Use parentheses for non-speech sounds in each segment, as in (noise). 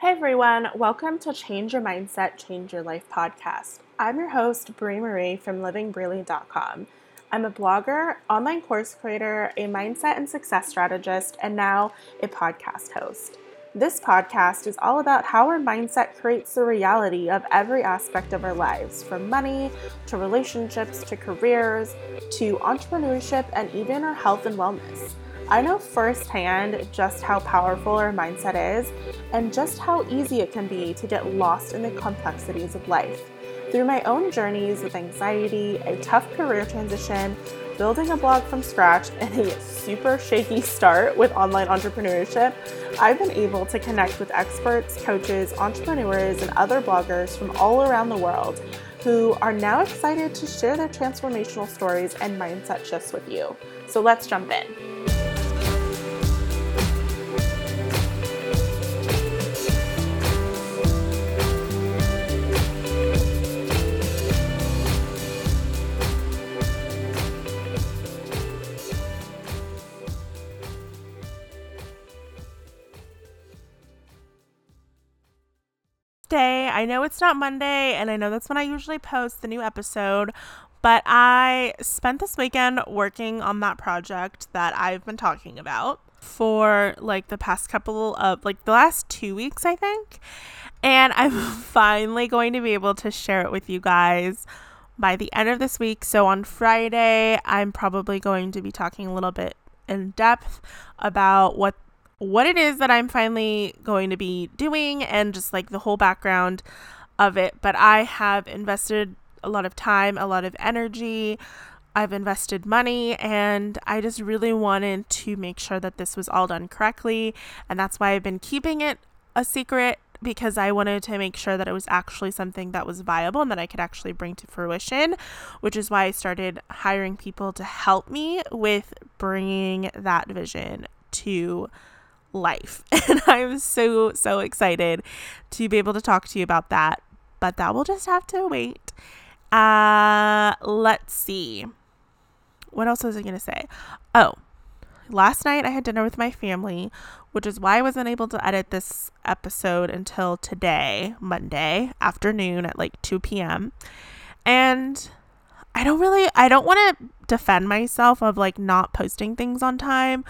Hey everyone, welcome to Change Your Mindset, Change Your Life podcast. I'm your host, Brie Marie from livingbreely.com. I'm a blogger, online course creator, a mindset and success strategist, and now a podcast host. This podcast is all about how our mindset creates the reality of every aspect of our lives, from money to relationships to careers to entrepreneurship and even our health and wellness. I know firsthand just how powerful our mindset is and just how easy it can be to get lost in the complexities of life. Through my own journeys with anxiety, a tough career transition, building a blog from scratch, (laughs) and a super shaky start with online entrepreneurship, I've been able to connect with experts, coaches, entrepreneurs, and other bloggers from all around the world who are now excited to share their transformational stories and mindset shifts with you. So let's jump in. Day. I know it's not Monday, and I know that's when I usually post the new episode, but I spent this weekend working on that project that I've been talking about for like the past couple of like the last two weeks, I think. And I'm (laughs) finally going to be able to share it with you guys by the end of this week. So on Friday, I'm probably going to be talking a little bit in depth about what what it is that I'm finally going to be doing and just like the whole background of it. But I have invested a lot of time, a lot of energy. I've invested money and I just really wanted to make sure that this was all done correctly. And that's why I've been keeping it a secret because I wanted to make sure that it was actually something that was viable and that I could actually bring to fruition, which is why I started hiring people to help me with bringing that vision to life. (laughs) And I'm so, so excited to be able to talk to you about that. But that will just have to wait. Uh, let's see. What else was I going to say? Oh, last night I had dinner with my family, which is why I wasn't able to edit this episode until today, Monday afternoon at like 2 p.m. And I don't really, I don't want to defend myself of like not posting things on time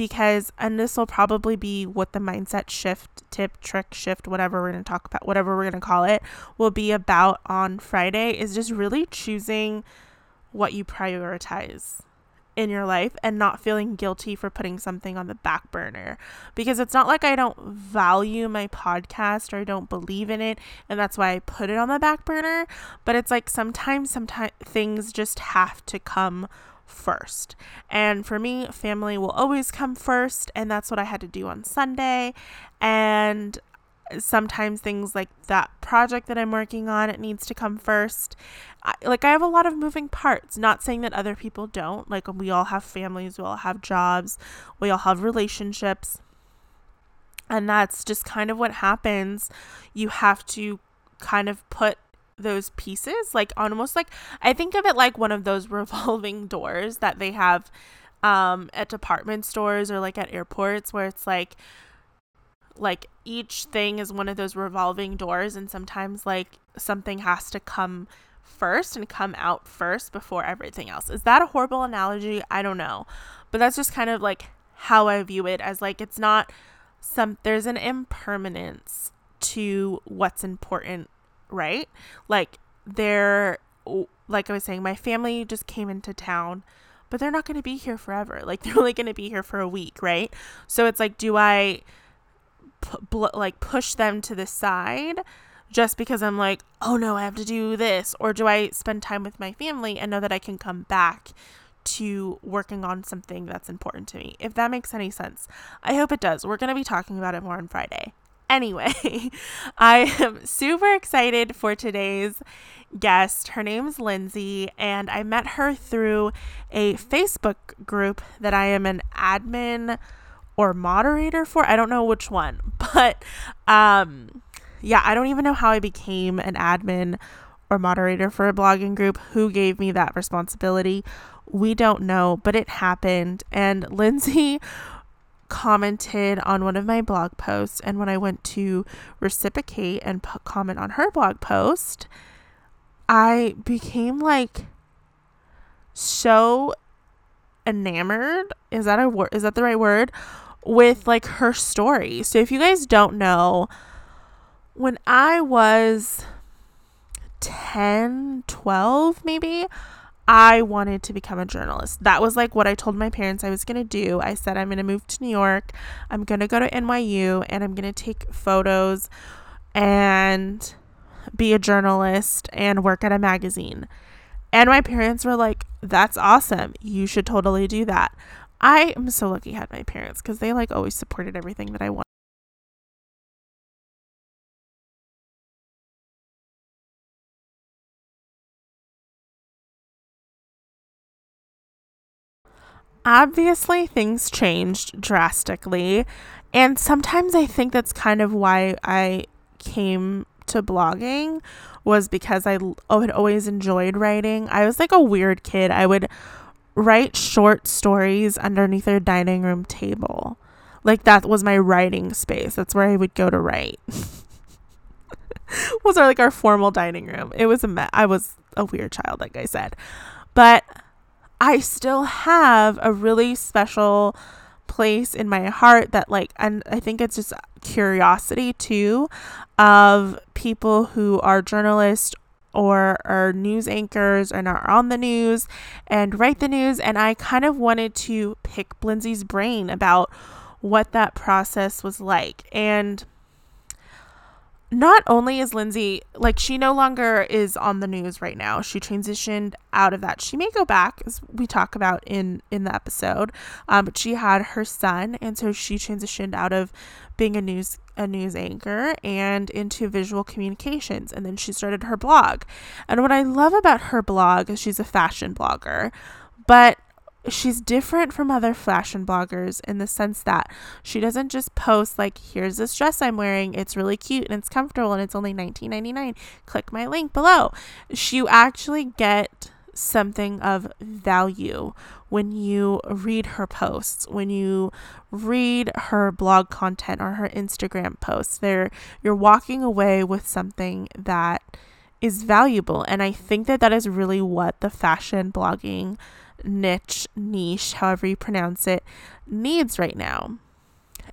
because and this will probably be what the mindset shift tip trick shift whatever we're going to talk about whatever we're going to call it will be about on Friday is just really choosing what you prioritize in your life and not feeling guilty for putting something on the back burner. Because it's not like I don't value my podcast or I don't believe in it and that's why I put it on the back burner but it's like sometimes sometimes things just have to come first. And for me, family will always come first. And that's what I had to do on Sunday. And sometimes things like that project that I'm working on, it needs to come first. I, like, I have a lot of moving parts, not saying that other people don't. Like, we all have families, we all have jobs, we all have relationships. And that's just kind of what happens. You have to kind of put those pieces like almost like i think of it like one of those (laughs) revolving doors that they have um at department stores or like at airports where it's like like each thing is one of those revolving doors and sometimes like something has to come first and come out first before everything else. Is that a horrible analogy? I don't know. But that's just kind of like how i view it as like it's not some there's an impermanence to what's important right? Like they're like I was saying, my family just came into town, but they're not going to be here forever. (laughs) Like they're only going to be here for a week, right? So it's like, do I bl- like push them to the side just because I'm like, oh no, I have to do this, or do I spend time with my family and know that I can come back? to working on something that's important to me. If that makes any sense. I hope it does. We're going to be talking about it more on Friday. Anyway, (laughs) I am super excited for today's guest. Her name's Lindsay, and I met her through a Facebook group that I am an admin or moderator for. I don't know which one, (laughs) but um, yeah, I don't even know how I became an admin or moderator for a blogging group. Who gave me that responsibility? We don't know, but it happened. And (laughs) Lindsay commented on one of my blog posts. And when I went to reciprocate and comment on her blog post, I became like so enamored. Is that a word? Is that the right word? With like her story. So if you guys don't know, when I was 10, 12 maybe, I wanted to become a journalist. That was like what I told my parents I was going to do. I said, I'm going to move to New York. I'm going to go to NYU and I'm going to take photos and be a journalist and work at a magazine. And my parents were like, that's awesome. You should totally do that. I am so lucky I had my parents because they like always supported everything that I wanted. Obviously things changed drastically and sometimes i think that's kind of why i came to blogging was because i had always enjoyed writing. I was like a weird kid. I would write short stories underneath our dining room table. Like that was my writing space. That's where i would go to write. (laughs) Was our like our formal dining room. It was a me- i was a weird child like i said. But I still have a really special place in my heart that like and I think it's just curiosity too of people who are journalists or are news anchors and are on the news and write the news. And I kind of wanted to pick Lindsay's brain about what that process was like. And not only is Lindsay like she no longer is on the news right now. She transitioned out of that. She may go back, as we talk about in in the episode. Um, but she had her son, and so she transitioned out of being a news a news anchor and into visual communications, and then she started her blog. And what I love about her blog is she's a fashion blogger, but she's different from other fashion bloggers in the sense that she doesn't just post like here's this dress I'm wearing. It's really cute and it's comfortable and it's only 19.99 click my link below. She actually get something of value when you read her posts when you read her blog content or her Instagram posts. There you're walking away with something that is valuable and I think that that is really what the fashion blogging niche, niche, however you pronounce it, needs right now.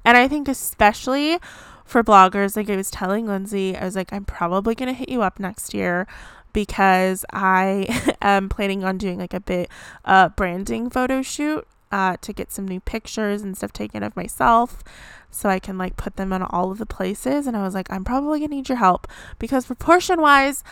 And I think, especially for bloggers, like I was telling Lindsay, I was like, I'm probably going to hit you up next year because I (laughs) am planning on doing like a bit uh, branding photo shoot uh, to get some new pictures and stuff taken of myself so I can like put them on all of the places. And I was like, I'm probably gonna need your help because proportion wise,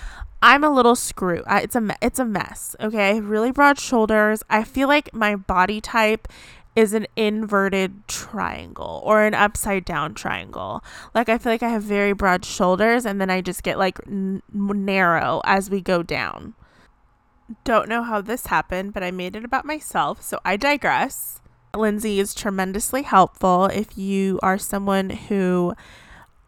I'm a little screw. I, it's a it's a mess. Okay, really broad shoulders. I feel like my body type is an inverted triangle or an upside down triangle. Like I feel like I have very broad shoulders and then I just get like n- narrow as we go down. Don't know how this happened, but I made it about myself, so I digress. Lindsay is tremendously helpful if you are someone who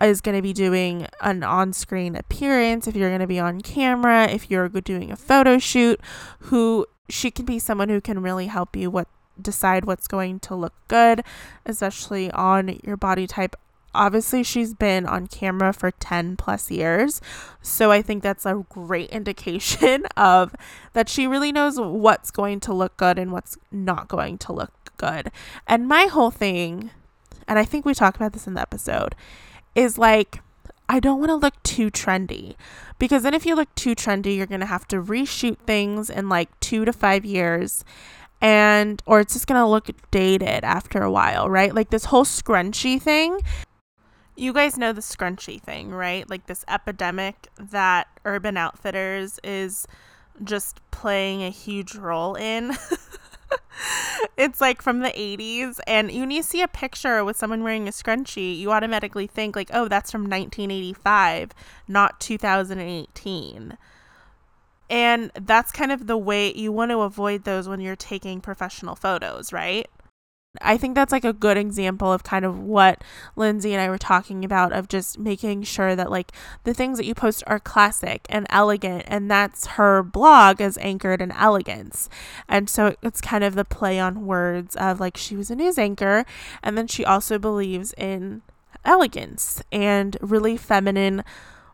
is going to be doing an on screen appearance, if you're going to be on camera, if you're doing a photo shoot, who she can be someone who can really help you what decide what's going to look good, especially on your body type. Obviously she's been on camera for 10 plus years so i think that's a great (laughs) indication of that she really knows what's going to look good and what's not going to look good. And my whole thing and i think we talked about this in the episode is like I don't want to look too trendy because then if you look too trendy, you're going to have to reshoot things in like 2 to 5 years and or it's just going to look dated after a while, right? Like this whole scrunchy thing you guys know the scrunchy thing, right? Like this epidemic that Urban Outfitters is just playing a huge role in. (laughs) it's like from the 80s and you see a picture with someone wearing a scrunchie you automatically think like oh that's from 1985 not 2018 and that's kind of the way you want to avoid those when you're taking professional photos right I think that's like a good example of kind of what Lindsay and I were talking about of just making sure that like the things that you post are classic and elegant and that's her blog is anchored in elegance. And so it's kind of the play on words of like she was a news anchor and then she also believes in elegance and really feminine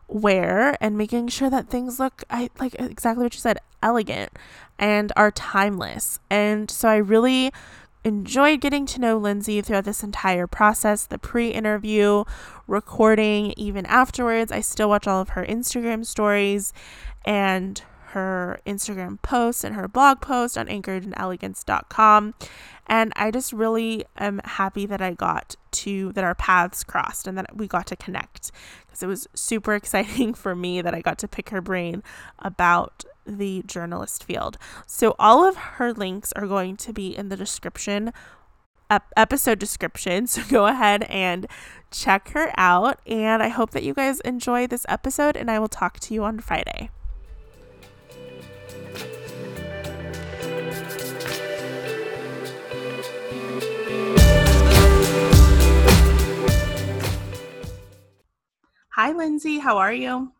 wear and making sure that things look I like exactly what you said elegant and are timeless. And so I really enjoyed getting to know Lindsay throughout this entire process the pre interview, recording, even afterwards. I still watch all of her Instagram stories and her Instagram posts and her blog post on anchoredelegance.com. And I just really am happy that I got to, that our paths crossed and that we got to connect because it was super (laughs) exciting for me that I got to pick her brain about the journalist field. So all of her links are going to be in the description episode description. (laughs) So go ahead and check her out and I hope that you guys enjoy this episode and I will talk to you on Friday. Hi Lindsay, how are you?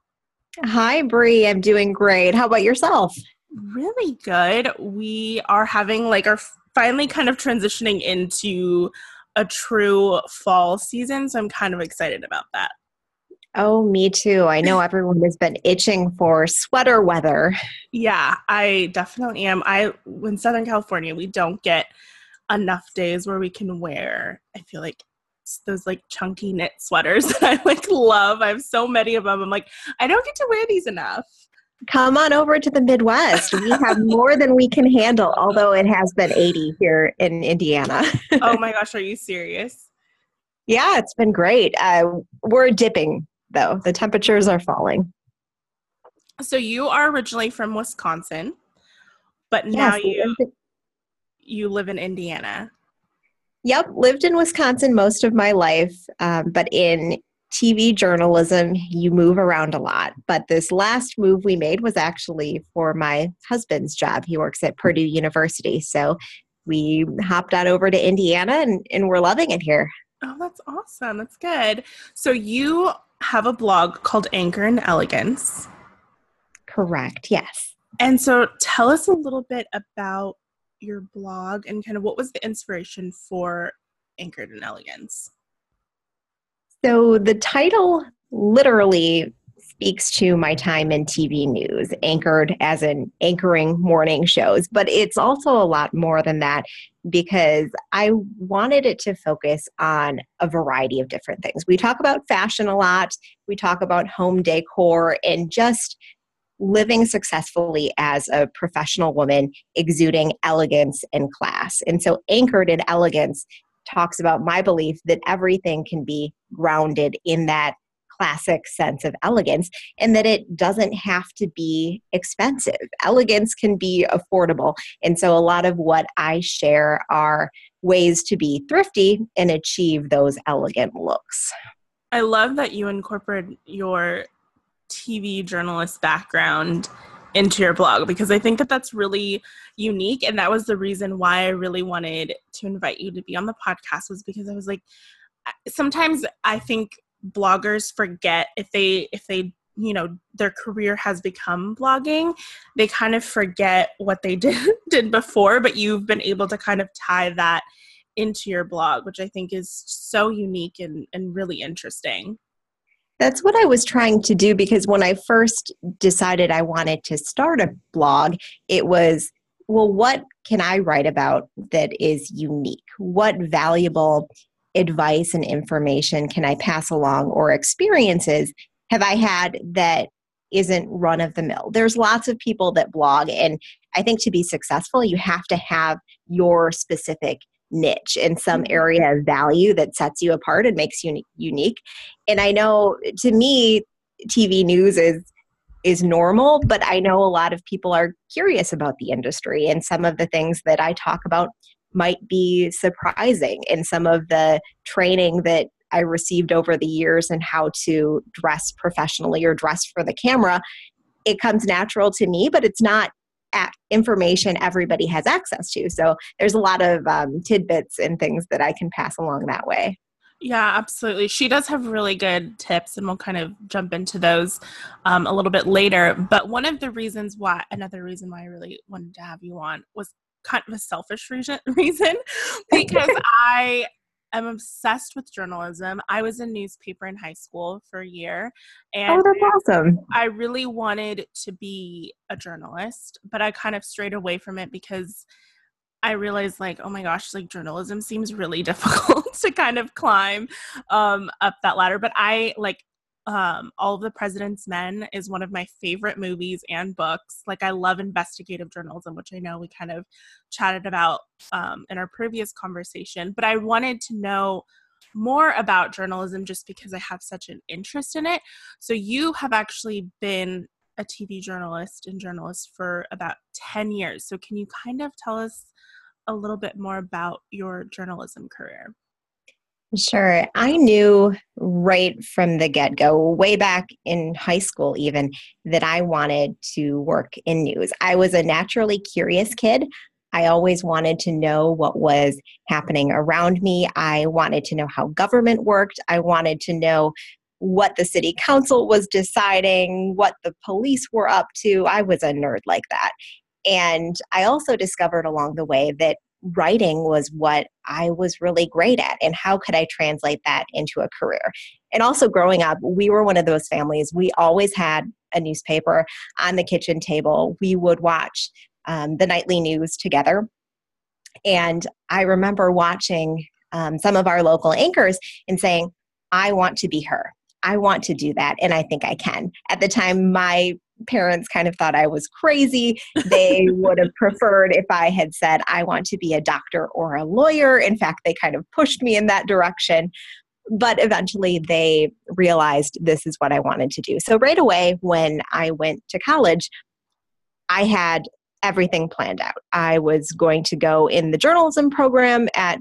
Hi, Bree. I'm doing great. How about yourself? Really good. We are having like our finally kind of transitioning into a true fall season, so I'm kind of excited about that. Oh, me too. I know (laughs) everyone has been itching for sweater weather. Yeah, I definitely am. I in Southern California, we don't get enough days where we can wear. I feel like those like chunky knit sweaters (laughs) that I like love. I have so many of them. I'm like, I don't get to wear these enough. Come on over to the Midwest. We have (laughs) more than we can handle, although it has been 80 here in Indiana. oh my (laughs) gosh, are you serious? Yeah, it's been great. Uh, we're dipping though. The temperatures are falling. So you are originally from Wisconsin, but now yes, you you live in Indiana. Yep, lived in Wisconsin most of my life, um, but in TV journalism, you move around a lot. But this last move we made was actually for my husband's job. He works at Purdue University. So we hopped on over to Indiana and, and we're loving it here. Oh, that's awesome. That's good. So you have a blog called Anchored in Elegance. Correct, yes. And so tell us a little bit about your blog and kind of what was the inspiration for Anchored in Elegance? So the title literally speaks to my time in TV news, anchored as in anchoring morning shows, but it's also a lot more than that because I wanted it to focus on a variety of different things. We talk about fashion a lot, we talk about home decor, and just living successfully as a professional woman, exuding elegance and class. And so, Anchored in Elegance talks about my belief that everything can be grounded in that classic sense of elegance and that it doesn't have to be expensive. Elegance can be affordable. And so, a lot of what I share are ways to be thrifty and achieve those elegant looks. I love that you incorporate your TV journalist background into your blog because I think that that's really unique and that was the reason why I really wanted to invite you to be on the podcast was because I was like sometimes I think bloggers forget if they if they you know their career has become blogging they kind of forget what they (laughs) did did before but you've been able to kind of tie that into your blog which i think is so unique and, and really interesting that's what I was trying to do because when I first decided I wanted to start a blog, it was, well, what can I write about that is unique? What valuable advice and information can I pass along or experiences have I had that isn't run of the mill? There's lots of people that blog, and I think to be successful, you have to have your specific niche in some mm-hmm. area of value that sets you apart and makes you unique. And I know to me, TV news is is normal, but I know a lot of people are curious about the industry and some of the things that I talk about might be surprising and some of the training that I received over the years and how to dress professionally or dress for the camera. It comes natural to me, but it's not information everybody has access to. So there's a lot of um, tidbits and things that I can pass along that way. Yeah, absolutely. She does have really good tips, and we'll kind of jump into those um, a little bit later. But one of the reasons why, another reason why I really wanted to have you on was kind of a selfish reason, (laughs) reason (laughs) because I am obsessed with journalism. I was in newspaper in high school for a year, and oh, that's awesome. I really wanted to be a journalist, but I kind of strayed away from it because I realized like, oh my gosh, like journalism seems really (laughs) difficult to kind of climb um, up that ladder. But I like um, All of the President's Men is one of my favorite movies and books. Like I love investigative journalism, which I know we kind of chatted about um, in our previous conversation. But I wanted to know more about journalism just because I have such an interest in it. So you have actually been a TV journalist and journalist for about 10 years. So can you kind of tell us a little bit more about your journalism career? Sure. I knew right from the get go, way back in high school, even, that I wanted to work in news. I was a naturally curious kid. I always wanted to know what was happening around me. I wanted to know how government worked. I wanted to know what the city council was deciding, what the police were up to. I was a nerd like that. And I also discovered along the way that writing was what I was really great at, and how could I translate that into a career? And also, growing up, we were one of those families, we always had a newspaper on the kitchen table. We would watch um, the nightly news together. And I remember watching um, some of our local anchors and saying, I want to be her. I want to do that, and I think I can. At the time, my parents kind of thought I was crazy. They would have preferred if I had said, I want to be a doctor or a lawyer. In fact, they kind of pushed me in that direction. But eventually they realized this is what I wanted to do. So, right away, when I went to college, I had everything planned out. I was going to go in the journalism program at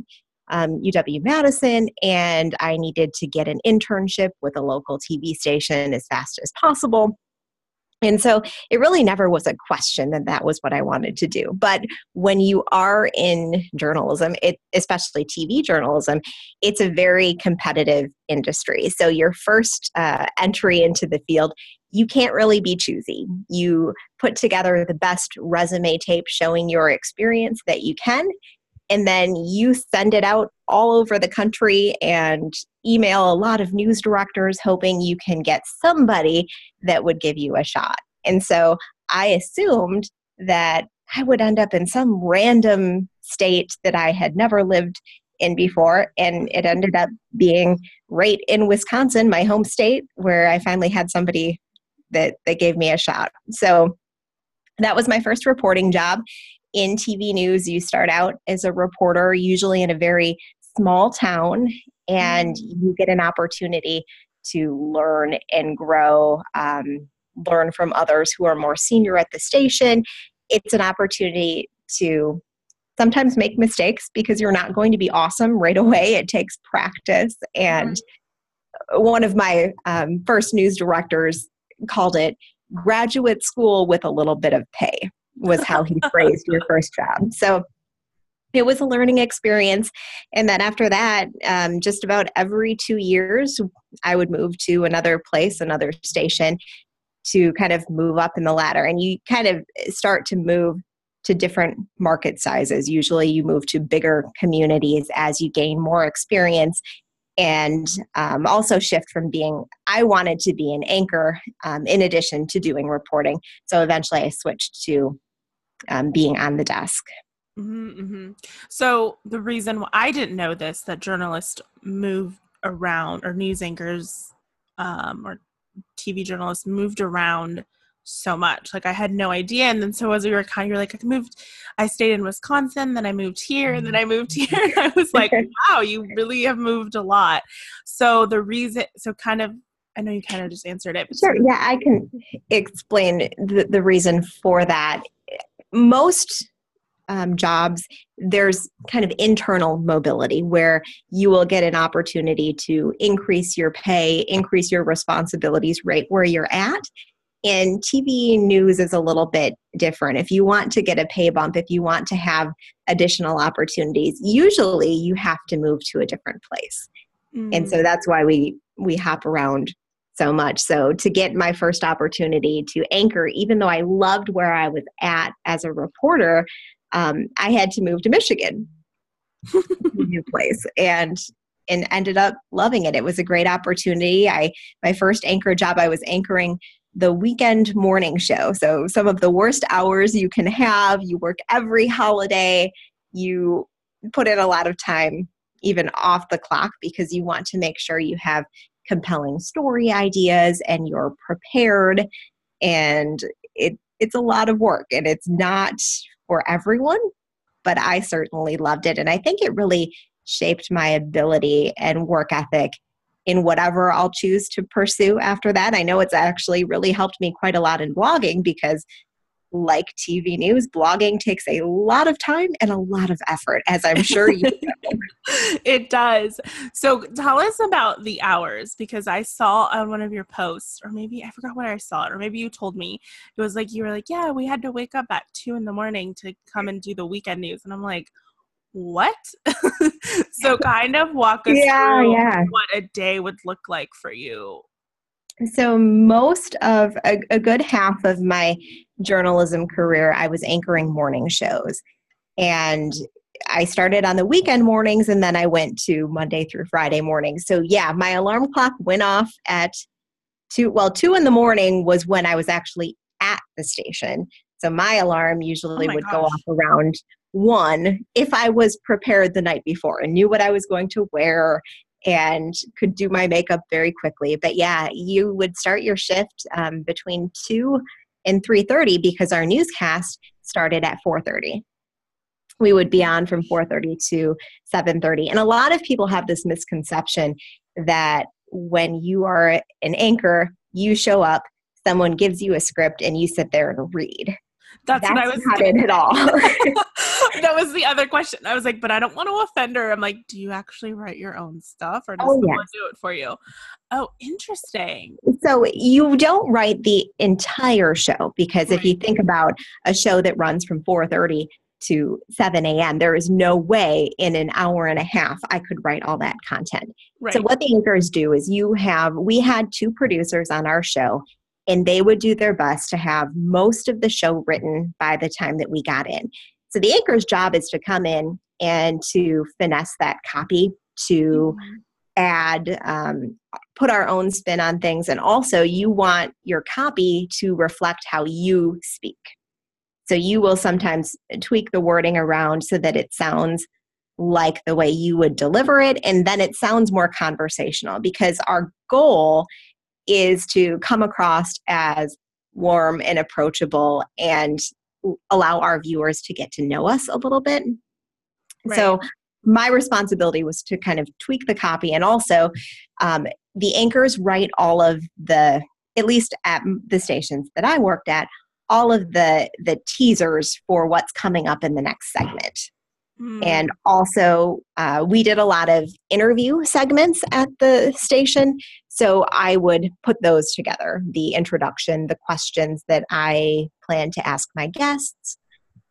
um, UW Madison, and I needed to get an internship with a local TV station as fast as possible. And so it really never was a question that that was what I wanted to do. But when you are in journalism, it, especially TV journalism, it's a very competitive industry. So your first uh, entry into the field, you can't really be choosy. You put together the best resume tape showing your experience that you can, and then you send it out all over the country and email a lot of news directors hoping you can get somebody that would give you a shot. And so I assumed that I would end up in some random state that I had never lived in before. And it ended up being right in Wisconsin, my home state, where I finally had somebody that, that gave me a shot. So that was my first reporting job in TV news, you start out as a reporter, usually in a very small town, and mm. you get an opportunity to learn and grow, um, learn from others who are more senior at the station. It's an opportunity to sometimes make mistakes because you're not going to be awesome right away. It takes practice. And mm. one of my um, first news directors called it graduate school with a little bit of pay was how he (laughs) phrased your first job. So it was a learning experience. And then after that, um, just about every two years, I would move to another place, another station to kind of move up in the ladder. And you kind of start to move to different market sizes. Usually, you move to bigger communities as you gain more experience and um, also shift from being i wanted to be an anchor um, in addition to doing reporting so eventually i switched to um, being on the desk. Mm-hmm, mm-hmm. So the reason why I didn't know this that journalists move around or news anchors um, or TV journalists moved around so much. Like I had no idea. And then so as we were kind of you're like, I moved, I stayed in Wisconsin, then I moved here, and then I moved here. (laughs) And I was like, (laughs) wow, you really have moved a lot. So the reason, so kind of, I know you kind of just answered it. sure. Yeah, I can explain the, the reason for that most um, jobs, there's kind of internal mobility where you will get an opportunity to increase your pay, increase your responsibilities right where you're at. And TV news is a little bit different. If you want to get a pay bump, if you want to have additional opportunities, usually you have to move to a different place. Mm. And so mm. that's why we we hop around so much. So to get my first opportunity to anchor, even though I loved where I was at as a reporter, um, I had to move to Michigan, (laughs) new place, and and ended up loving it. It was a great opportunity. I my first anchor job, I was anchoring the weekend morning show. So some of the worst hours you can have. You work every holiday. You put in a lot of time even off the clock because you want to make sure you have compelling story ideas and you're prepared and it it's a lot of work and it's not for everyone but I certainly loved it and I think it really shaped my ability and work ethic in whatever I'll choose to pursue after that. I know it's actually really helped me quite a lot in blogging because like TV news, blogging takes a lot of time and a lot of effort, as I'm sure you know. (laughs) it does. So tell us about the hours because I saw on one of your posts, or maybe I forgot what I saw it, or maybe you told me it was like you were like, Yeah, we had to wake up at two in the morning to come and do the weekend news. And I'm like, what? (laughs) so kind of walk us yeah, through yeah. what a day would look like for you. So most of a, a good half of my journalism career, I was anchoring morning shows. And I started on the weekend mornings and then I went to Monday through Friday mornings. So yeah, my alarm clock went off at two well, two in the morning was when I was actually at the station. So my alarm oh usually oh would gosh. go off around one if I was prepared the night before and knew what I was going to wear and could do my makeup very quickly. But yeah, you would start your shift um, between two and three thirty because our newscast started at four thirty. We would be on from four thirty to seven thirty, and a lot of people have this misconception that when you are an anchor, you show up, someone gives you a script, and you sit there and read. That's, That's what I was not it at all. (laughs) that was the other question. I was like, but I don't want to offend her. I'm like, do you actually write your own stuff or does oh, someone do it for you? Oh, interesting. So you don't write the entire show because right. if you think about a show that runs from 4:30 to 7 a.m. There is no way in an hour and a half I could write all that content. Right. So, what the anchors do is you have, we had two producers on our show, and they would do their best to have most of the show written by the time that we got in. So the anchor's job is to come in and to finesse that copy, to mm-hmm. add, um, put our own spin on things, and also you want your copy to reflect how you speak. So you will sometimes tweak the wording around so that it sounds like the way you would deliver it, and then it sounds more conversational because our goal is to come across as warm and approachable and allow our viewers to get to know us a little bit. Right. So my responsibility was to kind of tweak the copy and also um, the anchors write all of the at least at the stations that i worked at all of the the teasers for what's coming up in the next segment mm. and also uh, we did a lot of interview segments at the station so I would put those together the introduction, the questions that I plan to ask my guests,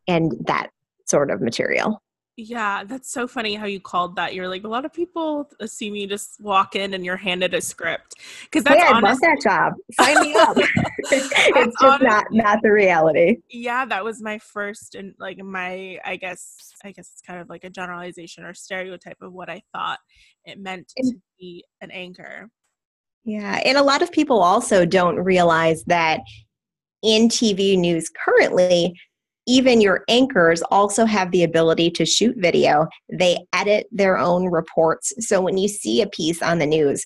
and that sort of material. Yeah, that's so funny how you called that. You're like a lot of people uh, assume you just walk in and you're handed a script because that's hey, honest- that job. (laughs) Sign me up. (laughs) (laughs) it's just honest- not not the reality. Yeah, that was my first and like my I guess I guess it's kind of like a generalization or stereotype of what I thought it meant to be an anchor. Yeah, and a lot of people also don't realize that in TV news currently, even your anchors also have the ability to shoot video. They edit their own reports. So when you see a piece on the news,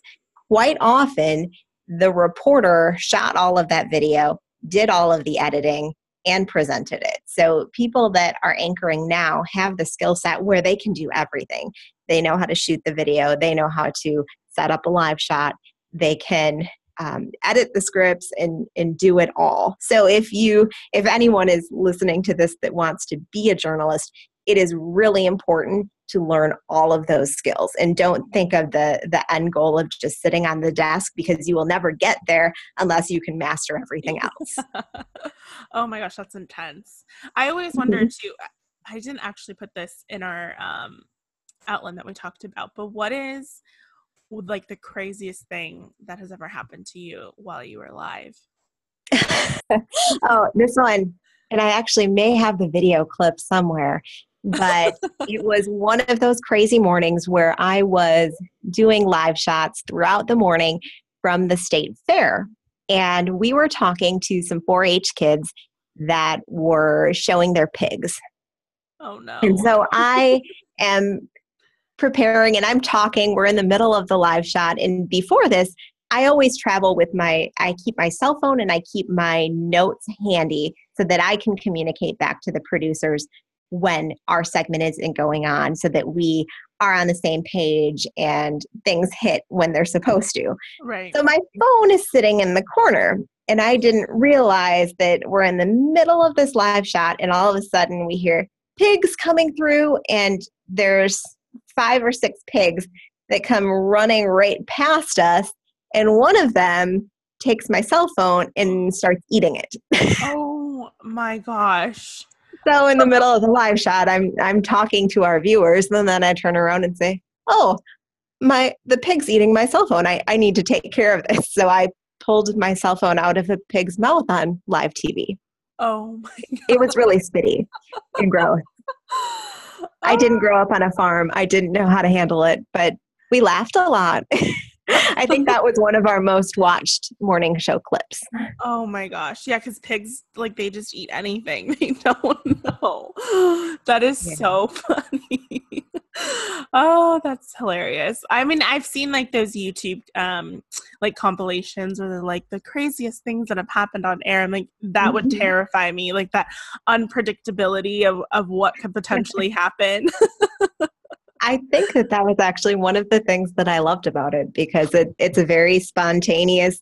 quite often the reporter shot all of that video, did all of the editing, and presented it. So people that are anchoring now have the skill set where they can do everything. They know how to shoot the video, they know how to set up a live shot, they can um, edit the scripts and and do it all. So if you if anyone is listening to this that wants to be a journalist it is really important to learn all of those skills. And don't think of the the end goal of just sitting on the desk because you will never get there unless you can master everything else. (laughs) Oh my gosh that's intense. I always wonder mm-hmm. too i didn't actually put this in our um, outline that we talked about but what is like the craziest thing that has ever happened to you while you were alive (laughs) oh this one and i actually may have the video clip somewhere but (laughs) it was one of those crazy mornings where I was doing live shots throughout the morning from the state fair. And we were talking to some 4 H kids that were showing their pigs. Oh, no. And so I (laughs) am preparing and I'm talking. We're in the middle of the live shot. And before this, I always travel with my, I keep my cell phone and I keep my notes handy so that I can communicate back to the producers when our segment isn't going on so that we are on the same page and things hit when they're supposed to. Right. So my phone is sitting in the corner and I didn't realize that we're in the middle of this live shot and all of a sudden we hear pigs coming through and there's five or six pigs that come running right past us and one of them takes my cell phone and starts eating it. (laughs) oh my gosh so in the middle of the live shot, I'm I'm talking to our viewers, and then I turn around and say, "Oh, my the pig's eating my cell phone. I, I need to take care of this." So I pulled my cell phone out of the pig's mouth on live TV. Oh my God. It was (laughs) really spitty and gross. (laughs) I didn't grow up on a farm. I didn't know how to handle it, but we laughed a lot. (laughs) I think that was one of our most watched morning show clips. Oh my gosh. Yeah, because pigs, like, they just eat anything. (laughs) They don't know. (gasps) That is yeah. so (laughs) funny. Oh, that's hilarious. I mean, I've seen like those YouTube um like compilations or like the craziest things that have happened on air. And like that mm-hmm. would terrify me, like that unpredictability of, of what could (laughs) potentially happen. I think that that was actually one of the things that I loved about it because it, it's a very spontaneous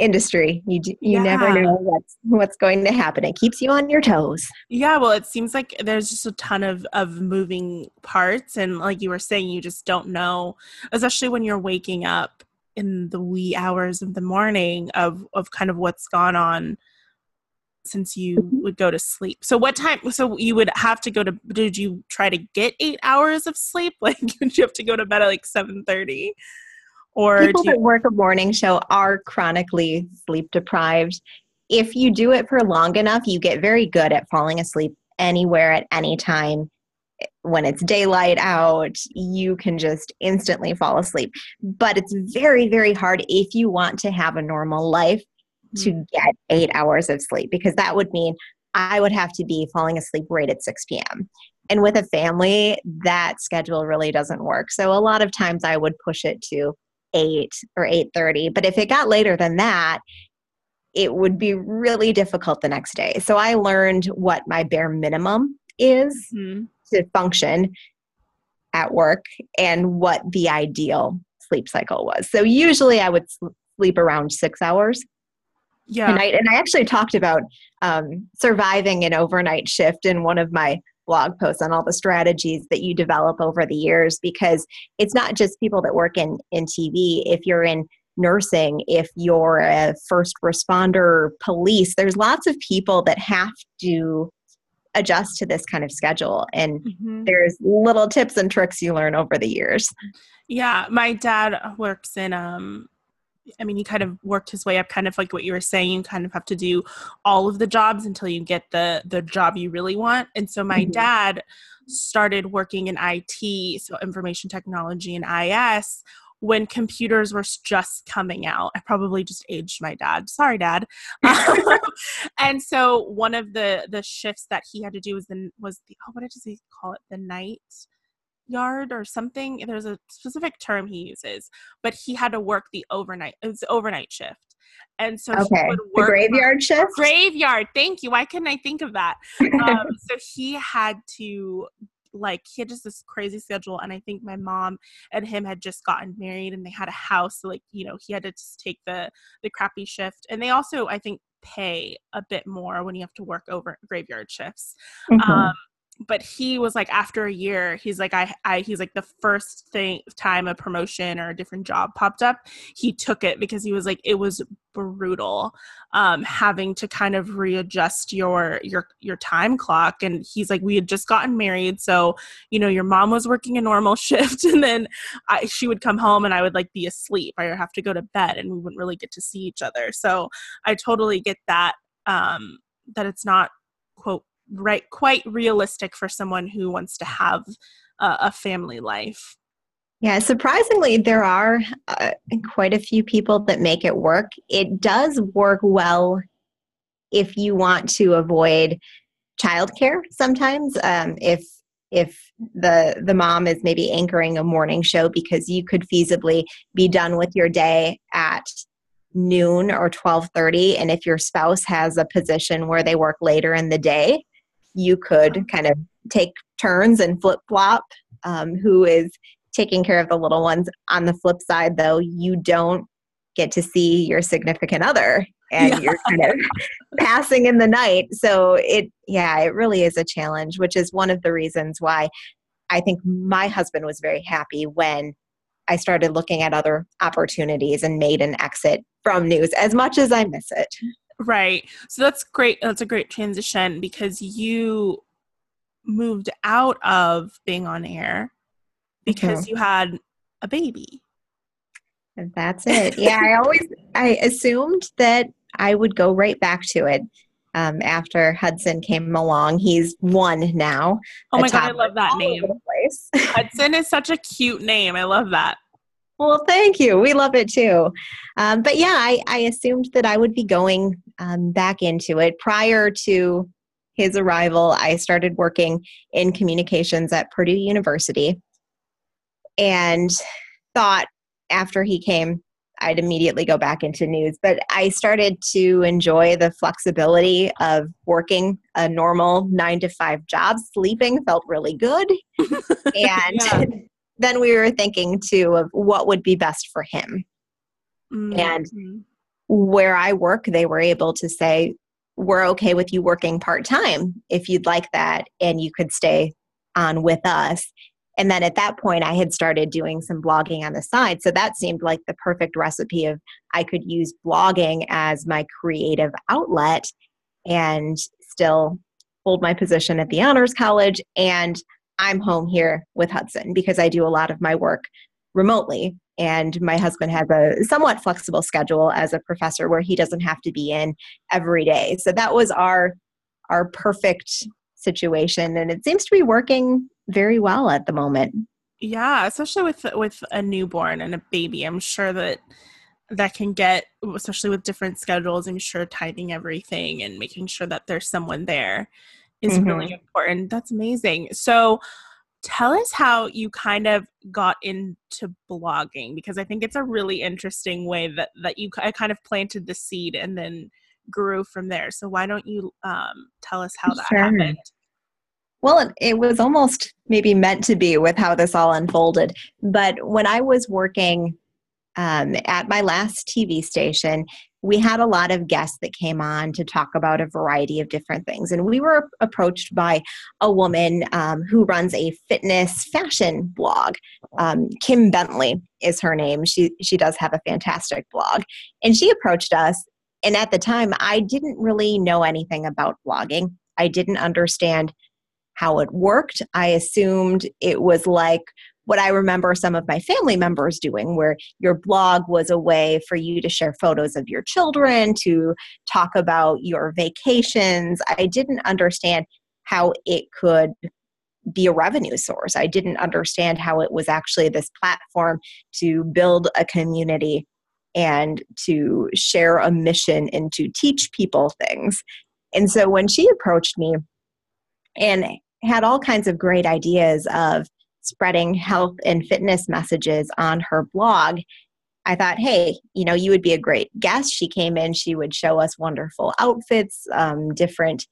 industry. You you yeah. never know what's what's going to happen. It keeps you on your toes. Yeah, well, it seems like there's just a ton of of moving parts, and like you were saying, you just don't know, especially when you're waking up in the wee hours of the morning of of kind of what's gone on since you mm-hmm. would go to sleep. So what time so you would have to go to did you try to get 8 hours of sleep? (laughs) Like did you have to go to bed at like 7:30? Or people that work a morning show are chronically sleep deprived. If you do it for long enough, you get very good at falling asleep anywhere at any time. When it's daylight out, you can just instantly fall asleep. But it's very, very hard if you want to have a normal life to mm-hmm. get eight hours of sleep because that would mean I would have to be falling asleep right at 6 p.m. And with a family, that schedule really doesn't work. So a lot of times I would push it to 8 or 8:30, but if it got later than that, it would be really difficult the next day. So I learned what my bare minimum is mm-hmm. to function at work and what the ideal sleep cycle was. So usually I would sleep around 6 hours yeah. And I, and I actually talked about um, surviving an overnight shift in one of my blog posts on all the strategies that you develop over the years because it's not just people that work in, in TV. If you're in nursing, if you're a first responder, police, there's lots of people that have to adjust to this kind of schedule. And mm-hmm. there's little tips and tricks you learn over the years. Yeah, my dad works in um I mean, he kind of worked his way up, kind of like what you were saying. You kind of have to do all of the jobs until you get the the job you really want. And so my mm-hmm. dad started working in IT, so information technology and IS, when computers were just coming out. I probably just aged my dad. Sorry, dad. (laughs) and so one of the the shifts that he had to do was the was the oh, what did he call it? The night yard or something. There's a specific term he uses, but he had to work the overnight. It was overnight shift. And so okay. the graveyard shift. Graveyard. Thank you. Why couldn't I think of that? Um, (laughs) so he had to like he had just this crazy schedule and i think my mom and him had just gotten married and they had a house so like you know he had to just take the the crappy shift and they also i think pay a bit more when you have to work over graveyard shifts mm-hmm. um but he was like after a year he's like I, I he's like the first thing time a promotion or a different job popped up he took it because he was like it was brutal um having to kind of readjust your your your time clock and he's like we had just gotten married so you know your mom was working a normal (laughs) shift and then I, she would come home and i would like be asleep i would have to go to bed and we wouldn't really get to see each other so i totally get that um that it's not right quite realistic for someone who wants to have a, family life yeah, surprisingly, there are uh, quite a few people that make it work. It does work well if you want to avoid childcare. Sometimes, um, if if the the mom is maybe anchoring a morning show because you could feasibly be done with your day at noon or 12:30 and if your spouse has a position where they work later in the day you could kind of take turns and flip flop um, who is taking care of the little ones. On the flip side, though, you don't get to see your significant other and yeah. you're kind of (laughs) passing in the night. So it, yeah, it really is a challenge, which is one of the reasons why I think my husband was very happy when I started looking at other opportunities and made an exit from news as much as I miss it. Right. So that's great. That's a great transition because you moved out of being on air because mm-hmm. you had a baby. And that's it. Yeah, I always I assumed that I would go right back to it. Um, after Hudson came along, he's one now. Oh my god, I love that name. (laughs) Hudson is such a cute name. I love that. Well, thank you. We love it too. Um, but yeah, I, I, assumed that I would be going um, back into it. Prior to his arrival, I started working in communications at Purdue University and thought after he came, I'd immediately go back into news. But I started to enjoy the flexibility of working a normal nine to five job. Sleeping felt really good. (laughs) and yeah then we were thinking too of what would be best for him. Mm-hmm. And where I work, they were able to say, we're okay with you working part time if you'd like that, and you could stay on with us. And then at that point, I had started doing some blogging on the side. So that seemed like the perfect recipe of I could use blogging as my creative outlet and still hold my position at the Honors College and I'm home here with Hudson because I do a lot of my work remotely. And my husband has a somewhat flexible schedule as a professor where he doesn't have to be in every day. So that was our our perfect situation and it seems to be working very well at the moment. Yeah, especially with with a newborn and a baby. I'm sure that that can get especially with different schedules, I'm sure timing everything and making sure that there's someone there is mm-hmm. really important. That's amazing. So, tell us how you kind of got into blogging because I think it's a really interesting way that that you I kind of planted the seed and then grew from there. So, why don't you um, tell us how that sure. happened? Well, it, it was almost maybe meant to be with how this all unfolded. But when I was working um, at my last TV station, we had a lot of guests that came on to talk about a variety of different things. And we were approached by a woman um, who runs a fitness fashion blog. Um, Kim Bentley is her name. She, she does have a fantastic blog. And she approached us. And at the time, I didn't really know anything about blogging, I didn't understand how it worked. I assumed it was like, what I remember some of my family members doing, where your blog was a way for you to share photos of your children, to talk about your vacations. I didn't understand how it could be a revenue source. I didn't understand how it was actually this platform to build a community and to share a mission and to teach people things. And so when she approached me and had all kinds of great ideas of spreading health and fitness messages on her blog, I thought, hey, you know, you would be a great guest. She came in, she would show us wonderful outfits, um, different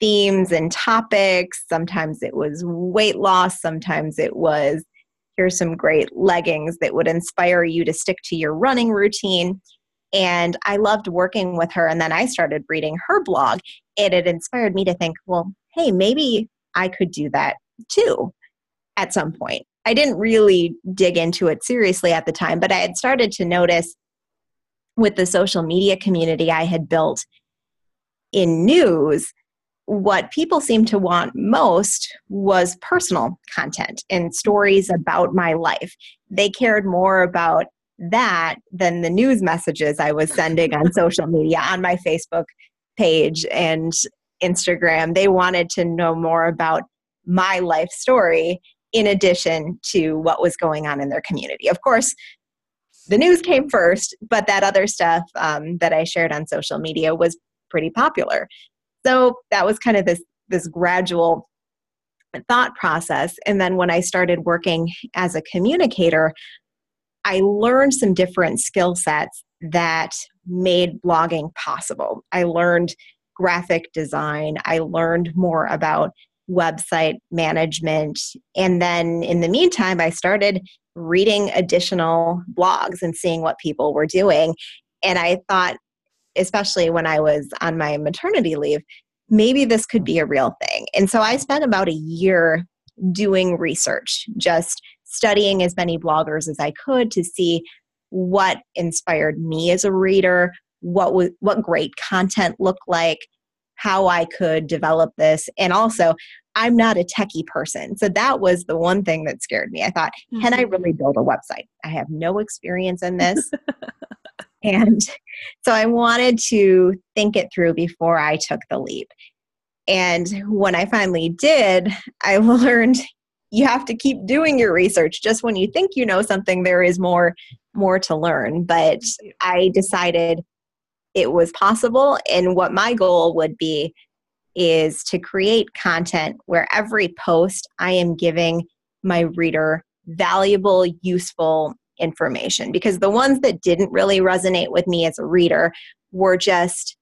themes and topics. Sometimes it was weight loss, sometimes it was here's some great leggings that would inspire you to stick to your running routine. And I loved working with her. And then I started reading her blog, and it inspired me to think, well, hey, maybe I could do that too at some point. I didn't really dig into it seriously at the time, but I had started to notice with the social media community I had built in news, what people seemed to want most was personal content and stories about my life. They cared more about that than the news messages I was sending on social media, on my Facebook page and Instagram. They wanted to know more about my life story in addition to what was going on in their community. Of course, the news came first, but that other stuff um, that I shared on social media was pretty popular. So that was kind of this this gradual thought process. And then when I started working as a communicator, I learned some different skill sets that made blogging possible. I learned graphic design. I learned more about website management. And then in the meantime, I started reading additional blogs and seeing what people were doing. And I thought, especially when I was on my maternity leave, maybe this could be a real thing. And so I spent about a year doing research, just studying as many bloggers as I could to see what inspired me as a reader, what what great content looked like, how I could develop this, and also I'm not a techie person. So that was the one thing that scared me. I thought, mm-hmm. can I mm-hmm. really build a website? I have no experience in this. (laughs) and so I wanted to think it through before I took the leap. And when I finally did, I (laughs) learned you have to keep doing your research. Just when you think you know something, there is more more to learn. But I decided it was possible and what my goal would be is to create content where every post I am giving my reader valuable, useful information. Because the ones that didn't really resonate with me as a reader were just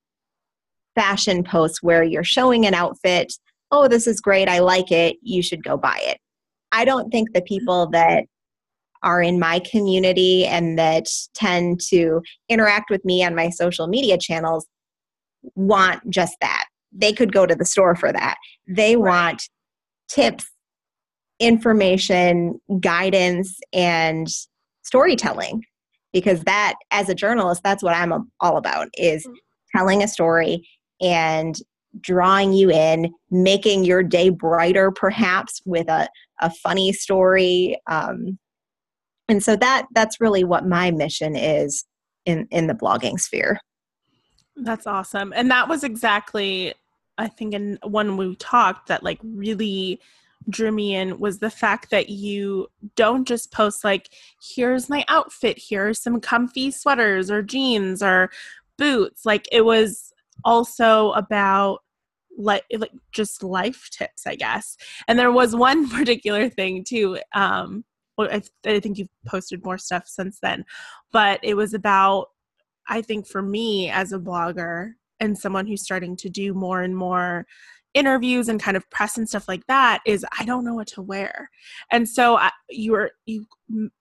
fashion posts where you're showing an outfit. Oh, this is great. I like it. You should go buy it. I don't think the people that are in my community and that tend to interact with me on my social media channels want just that they could go to the store for that. They right. want tips, information, guidance, and storytelling because that as a journalist that's what i'm all about is mm. telling a story and drawing you in making your day brighter perhaps with a, a funny story um, and so that that's really what my mission is in in the blogging sphere that's awesome. And that was exactly, I think, in when we talked that like really drew me in was the fact that you don't just post like, here's my outfit, here's some comfy sweaters or jeans or boots. Like it was also about like like just life tips, I guess. And there was one (laughs) particular thing too. Um, well, I, I think you've posted more stuff since then, but it was about I think for me as a blogger and someone who's starting to do more and more interviews and kind of press and stuff like that is I don't know what to wear. And so I, you were you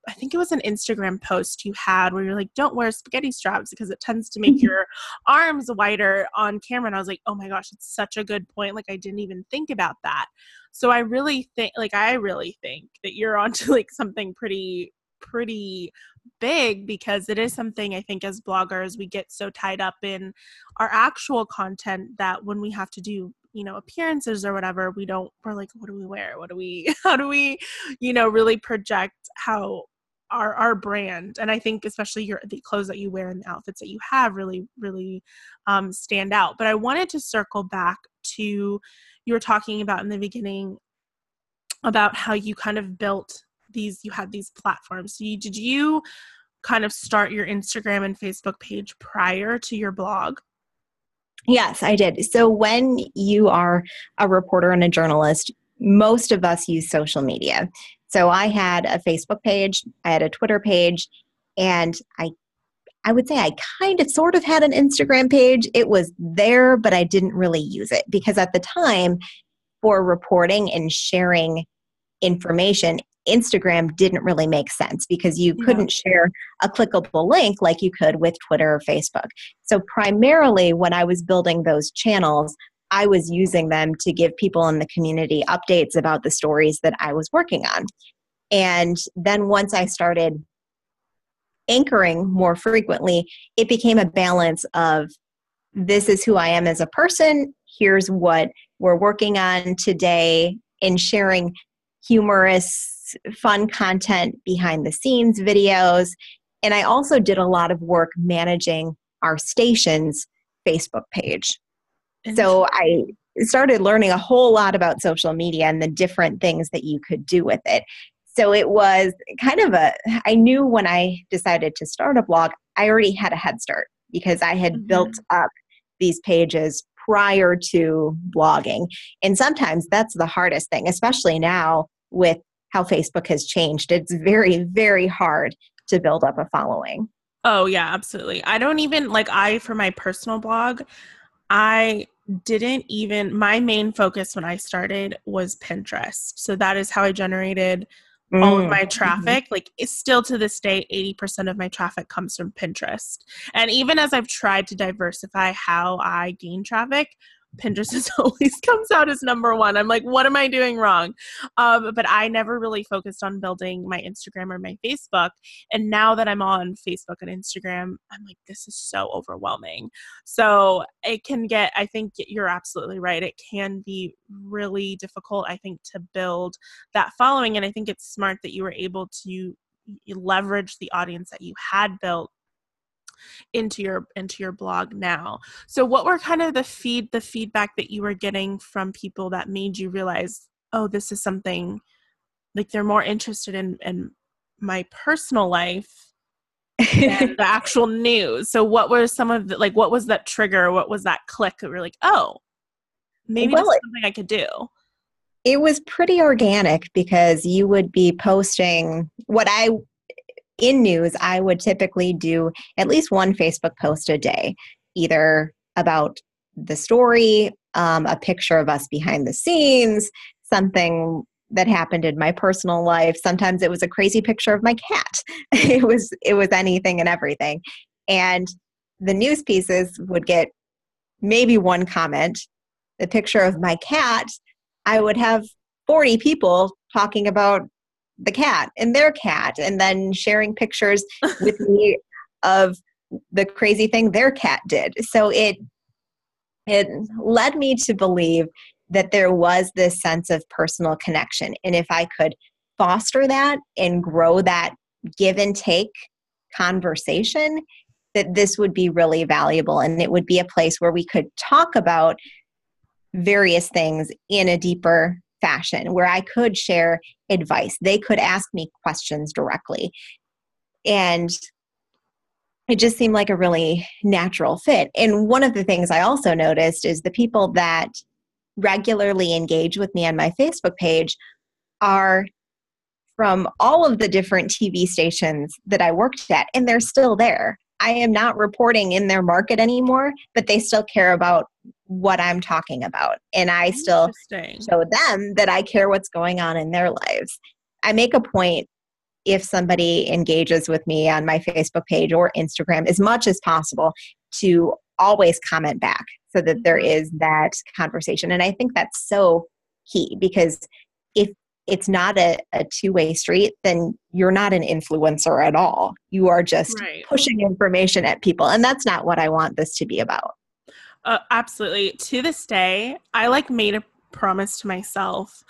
I think it was an Instagram post you had where you're like don't wear spaghetti straps because it tends to make mm-hmm. your arms wider on camera and I was like, "Oh my gosh, it's such a good point. Like I didn't even think about that." So I really think like I really think that you're (laughs) onto like something pretty pretty big because it is something I think as bloggers we get so tied up in our actual content that when we have to do you know appearances or whatever we don't we're like what do we wear? What do we (laughs) how do we you know really project how our our brand? And i think especially your the clothes that you wear and the outfits that you have really really um, stand out. But i wanted to circle back to you were talking about in the beginning about how you kind of built these you had these platforms. So you, did you kind of start your instagram and facebook page prior to your blog yes i did so when you are a reporter and a journalist most of us use social media so i had a facebook page i had a twitter page and i I would say I kind of sort of had an Instagram page. It was there, but I didn't really use it because at the time, for reporting and sharing information, Instagram didn't really make sense because you couldn't share a clickable link like you could with Twitter or Facebook. So, primarily, when I was building those channels, I was using them to give people in the community updates about the stories that I was working on. And then once I started anchoring more frequently, it became a balance of this is who I am as a person, here's what we're working on today, in sharing humorous, fun content behind the scenes videos. And I also did a lot of work managing our station's Facebook page. So I started learning a whole lot about social media and the different things that you could do with it. So it was kind of a, I knew when I decided to start a blog, I already had a head start because I had mm-hmm. built up these pages prior to blogging. And sometimes that's the hardest thing, especially now with how Facebook has changed. It's very, very hard to build up a following. Oh, yeah, absolutely. I don't even like I, for my personal blog, I didn't even, my main focus when I started was Pinterest. So that is how I generated Mm. all of my mm-hmm. traffic mm-hmm. like it's still to this day 80% of my traffic comes from pinterest and even as i've tried to diversify how i gain traffic Pinterest (laughs) always comes out as number one. I'm like, what am I doing wrong? Um, but I never really focused on building my Instagram or my Facebook. And now that I'm on Facebook and Instagram, I'm like, this is so overwhelming. So it can get, I think you're absolutely right. It can be really difficult, I think, to build that following. And I think it's smart that you were able to leverage the audience that you had built into your into your blog now. So what were kind of the feed the feedback that you were getting from people that made you realize oh this is something like they're more interested in in my personal life than (laughs) the actual news? So what were some of the like what was that trigger? What was that click that we're like oh maybe well, that's something i could do? It was pretty organic because you would be posting what I in news, I would typically do at least one Facebook post a day, either about the story, um, a picture of us behind the scenes, something that happened in my personal life. Sometimes it was a crazy picture of my cat. (laughs) it was it was anything and everything. And the news pieces would get maybe one comment. The picture of my cat, I would have 40 people talking about the cat and their cat and then sharing pictures (laughs) with me of the crazy thing their cat did. So it it led me to believe that there was this sense of personal connection. And if i could foster that and grow that give and take conversation that this would be really valuable. And it would be a place where we could talk about various things in a deeper fashion where I could share advice. They could ask me questions directly. And it just seemed like a really natural fit. And one of the things I also noticed is the people that regularly engage with me on my Facebook page are from all of the different TV stations that I worked at, and they're still there. I am not reporting in their market anymore, but they still care about what I'm talking about. And I still show them that I care what's going on in their lives. I make a point if somebody engages with me on my Facebook page or Instagram as much as possible to always comment back so that there mm-hmm. that conversation. And I think that's so key because if it's not a, a two-way street then you're not an influencer at all. You are just right. pushing information at people and that's not what i want this to be about. Uh, absolutely. To this day i like made a promise to myself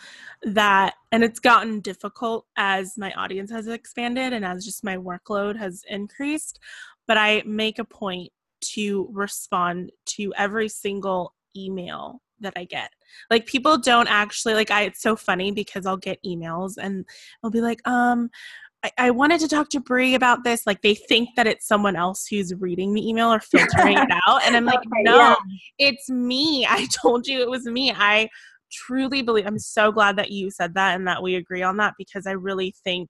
that and it's gotten difficult as my audience has expanded and as just my workload has increased but i make a point to respond to every single email that I get. Like people don't actually like I it's so funny because I'll get emails and I'll be like, um, I, I wanted to talk to Brie about this. Like they think that it's someone else who's reading the email or filtering it (laughs) out. And I'm like, okay, no, yeah. it's me. I told you it was me. I truly believe I'm so glad that you said that and that we agree on that because I really think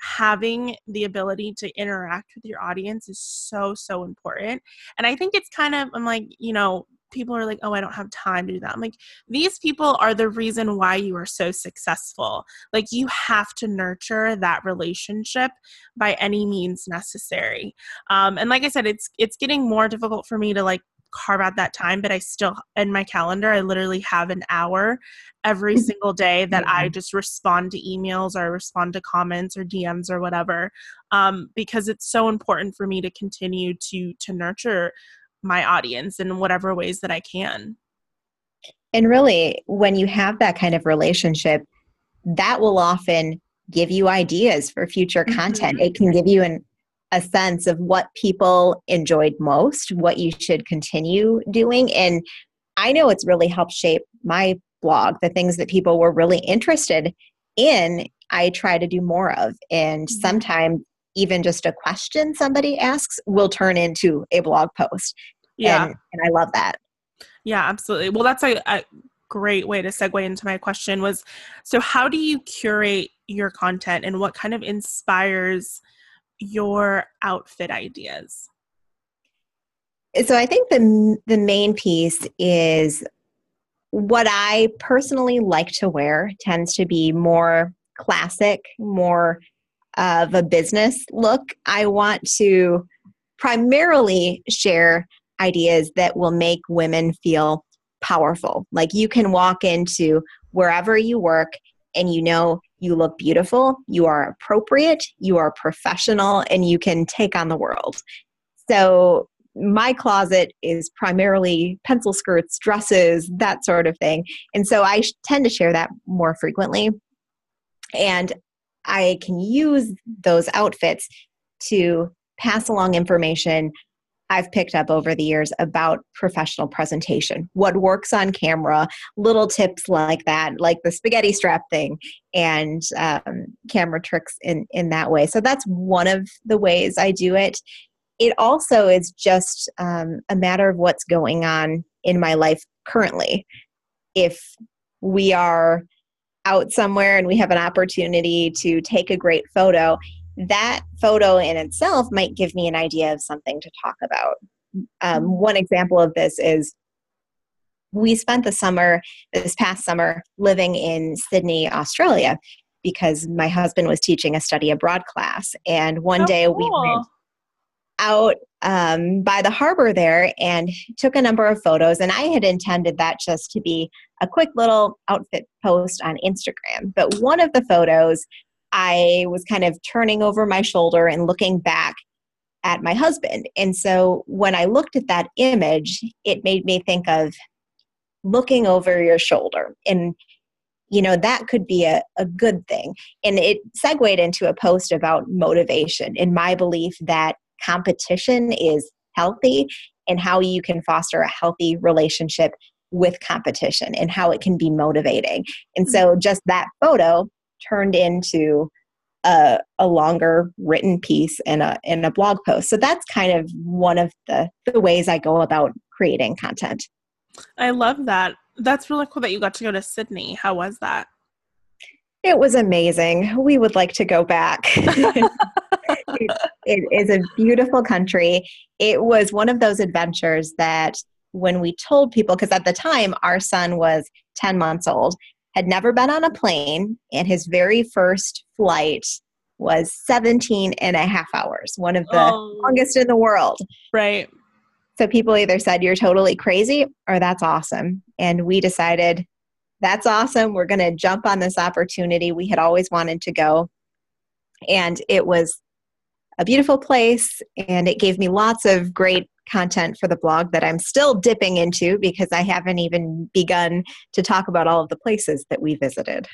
having the ability to interact with your audience is so so important and i think it's kind of i'm like you know people are like, oh, I don't have time to do that. I'm like, these people are the reason why you are so successful. Like, you have to nurture that relationship by any means necessary. Um, and like I said, it's it's getting more difficult for me to like carve out that time, but I still in my calendar I literally have an hour every mm-hmm. single day that yeah. I just respond to emails or respond to comments or DMs or whatever, um, because it's so important for me to continue to to nurture my audience in whatever ways that I can. And really, when you have that kind of relationship, that will often give you ideas for future content. Mm-hmm. It can give you an, a sense of what people enjoyed most, what you should continue doing. And I know it's really helped shape my blog, the things that people were really interested in. I try to do more of. And mm-hmm. sometimes even just a question somebody asks will turn into a blog post. Yeah. And, and I love that. Yeah, absolutely. Well, that's a, a great way to segue into my question was so how do you curate your content and what kind of inspires your outfit ideas? So I think the the main piece is what I personally like to wear tends to be more classic, more of a business look. I want to primarily share ideas that will make women feel powerful. Like you can walk into wherever you work and you know you look beautiful, you are appropriate, you are professional, and you can take on the world. So, my closet is primarily pencil skirts, dresses, that sort of thing. And so I tend to share that more frequently. And I can use those outfits to pass along information I've picked up over the years about professional presentation, what works on camera, little tips like that, like the spaghetti strap thing, and um, camera tricks in, in that way. So that's one of the ways I do it. It also is just um, a matter of what's going on in my life currently. If we are out somewhere and we have an opportunity to take a great photo, that photo in itself might give me an idea of something to talk about. Um, mm-hmm. one example of this is we spent the summer, this past summer, living in Sydney, Australia, because my husband was teaching a study abroad class. And one oh, day cool. we went out um, by the harbor there and took a number of photos. And I had intended that just to be a quick little outfit post on Instagram. But one of the photos I was kind of turning over my shoulder and looking back at my husband. And so when I looked at that image, it made me think of looking over your shoulder. And, you know, that could be a, a good thing. And it segued into a post about motivation and my belief that competition is healthy and how you can foster a healthy relationship with competition and how it can be motivating. And so mm-hmm. just that photo turned into a, a longer written piece and a, and a blog post. So that's kind of one of the, the ways I go about creating content. I love that. That's really cool that you got to go to Sydney. How was that? It was amazing. We would like to go back. (laughs) (laughs) it, it is a beautiful country. It was one of those adventures that when we told people, because at the time our son was 10 months old, had never been on a plane, and his very first flight was 17 and a half hours, one of the oh. longest in the world. Right. So people either said, You're totally crazy, or that's awesome. And we decided, That's awesome. We're going to jump on this opportunity. We had always wanted to go. And it was a beautiful place, and it gave me lots of great content for the blog that I'm still dipping into because I haven't even begun to talk about all of the places that we visited.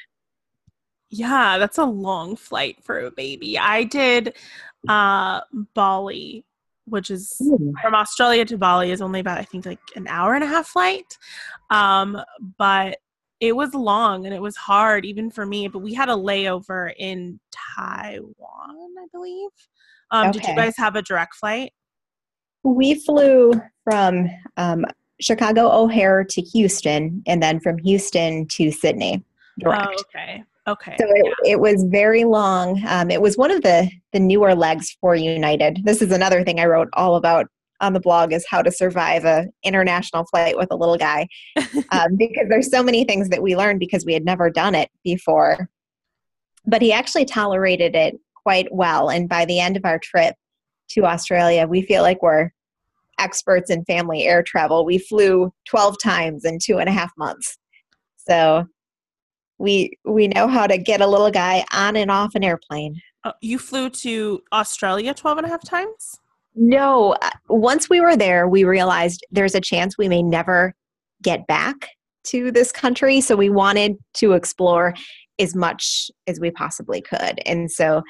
Yeah, that's a long flight for a baby. I did uh Bali, which is Ooh. from Australia to Bali is only about I think like an hour and a half flight. Um but it was long and it was hard even for me, but we had a layover in Taiwan, I believe. Um, okay. Did you guys have a direct flight? We flew from um, Chicago O'Hare to Houston, and then from Houston to Sydney. Direct. Oh, okay. Okay. So it, yeah. it was very long. Um, it was one of the the newer legs for United. This is another thing I wrote all about on the blog is how to survive a international flight with a little guy, (laughs) um, because there's so many things that we learned because we had never done it before. But he actually tolerated it quite well, and by the end of our trip, to Australia, we feel like we're experts in family air travel. We flew 12 times in two and a half months. So we we know how to get a little guy on and off an airplane. Uh, you flew to Australia 12 and a half times? No, uh, once we were there, we realized there's a chance we may never get back to this country. So we wanted to explore as much as we possibly could. And so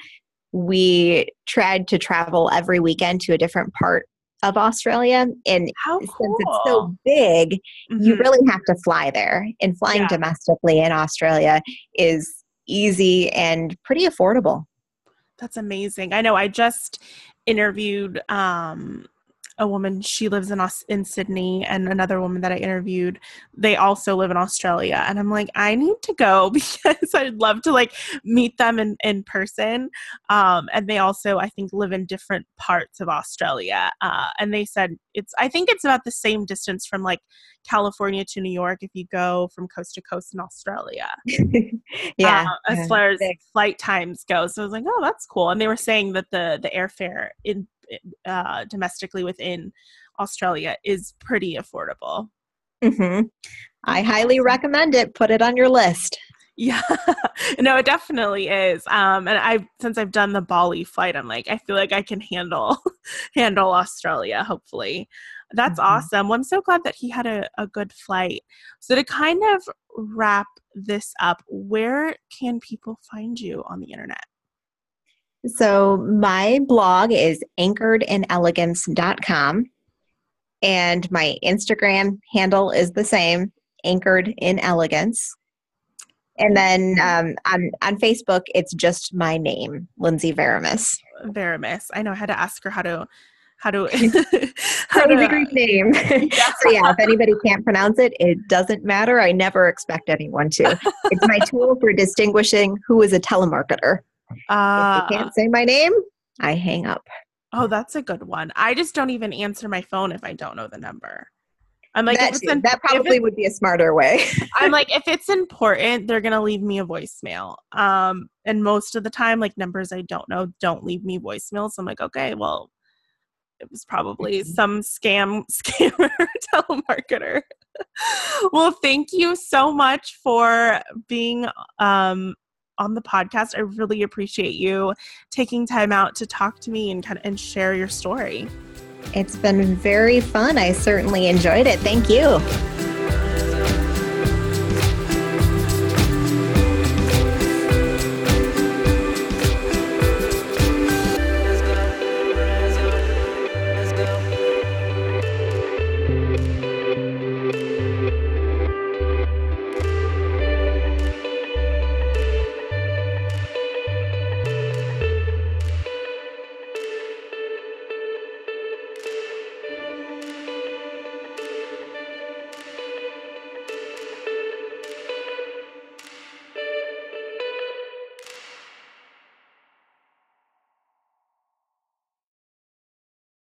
we tried to travel every weekend to a different part of Australia. And cool. since it's so big, mm-hmm. you really have to fly there. And flying yeah. domestically in Australia is easy and pretty affordable. That's amazing. I know I just interviewed um a woman she lives in us in Sydney and another woman that I interviewed they also live in Australia. And I'm like I need to go (laughs) because I'd love to like meet them in in person. Um, and they also I think live in different parts of Australia. Uh, and they said it's I think it's about the same distance from like California to New York if you go from coast to coast in Australia. (laughs) Yeah uh, as far as flight times go. So I was like oh that's cool. And they were saying that the the airfare in uh, domestically within Australia is pretty affordable. Mm-hmm. I highly recommend it. Put it on your list. Yeah, (laughs) no, it definitely is. Um, and I, since I've done the Bali flight, I'm like, I feel like I can handle (laughs) handle Australia. Hopefully, that's mm-hmm. awesome. Well, I'm so glad that he had a, a good flight. So to kind of wrap this up, where can people find you on the internet? So my blog is anchoredinelegance.com and my Instagram handle is the same, anchored in elegance. And then um, on on Facebook, it's just my name, Lindsay Veramis. Veramis. I know I had to ask her how to how to (laughs) how to Greek name. Yeah. (laughs) so yeah, if anybody can't pronounce it, it doesn't matter. I never expect anyone to. it's my (laughs) tool for distinguishing who is a telemarketer. Uh, if you can't say my name, I hang up. Oh, that's a good one. I just don't even answer my phone if I don't know the number. I'm like, that, in, that probably would be a smarter way. (laughs) I'm like, if it's important, they're gonna leave me a voicemail. Um, and most of the time, like numbers I don't know don't leave me voicemails. I'm like, okay, well, it was probably mm-hmm. some scam (laughs) scammer (laughs) telemarketer. well, thank you so much for being um on the podcast. I really appreciate you taking time out to talk to me and kind of and share your story. It's been very fun. I certainly enjoyed it. Thank you.